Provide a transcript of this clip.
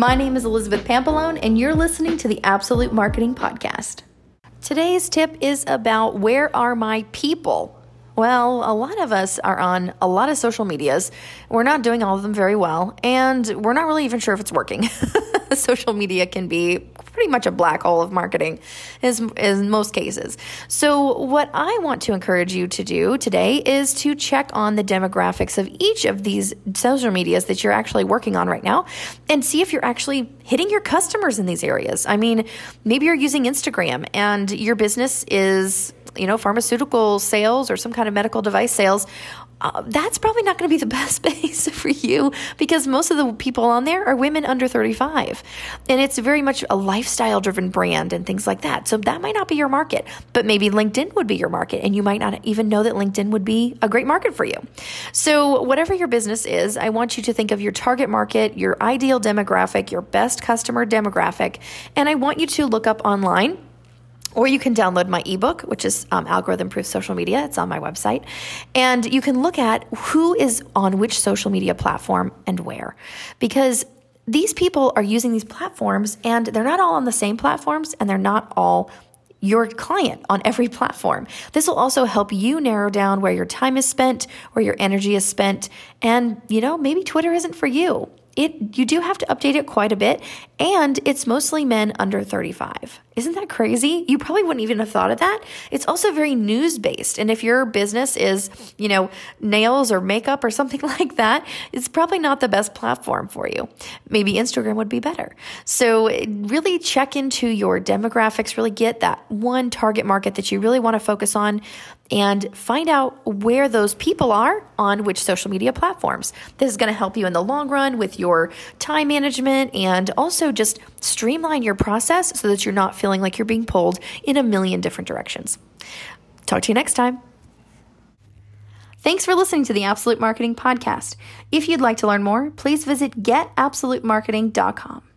My name is Elizabeth Pampalone, and you're listening to the Absolute Marketing Podcast. Today's tip is about where are my people? Well, a lot of us are on a lot of social medias. We're not doing all of them very well, and we're not really even sure if it's working. social media can be pretty much a black hole of marketing is, in most cases. So, what I want to encourage you to do today is to check on the demographics of each of these social medias that you're actually working on right now and see if you're actually hitting your customers in these areas. I mean, maybe you're using Instagram and your business is you know, pharmaceutical sales or some kind of medical device sales, uh, that's probably not going to be the best base for you because most of the people on there are women under 35. And it's very much a lifestyle driven brand and things like that. So that might not be your market, but maybe LinkedIn would be your market. And you might not even know that LinkedIn would be a great market for you. So, whatever your business is, I want you to think of your target market, your ideal demographic, your best customer demographic. And I want you to look up online or you can download my ebook, which is um, Algorithm Proof Social Media. It's on my website. And you can look at who is on which social media platform and where. Because these people are using these platforms and they're not all on the same platforms and they're not all your client on every platform. This will also help you narrow down where your time is spent, where your energy is spent, and you know, maybe Twitter isn't for you it you do have to update it quite a bit and it's mostly men under 35 isn't that crazy? You probably wouldn't even have thought of that. It's also very news based and if your business is you know nails or makeup or something like that it's probably not the best platform for you. Maybe instagram would be better. So really check into your demographics really get that one target market that you really want to focus on and find out where those people are on which social media platforms. This is going to help you in the long run with your time management and also just streamline your process so that you're not feeling like you're being pulled in a million different directions. Talk to you next time. Thanks for listening to the Absolute Marketing Podcast. If you'd like to learn more, please visit getabsolutemarketing.com.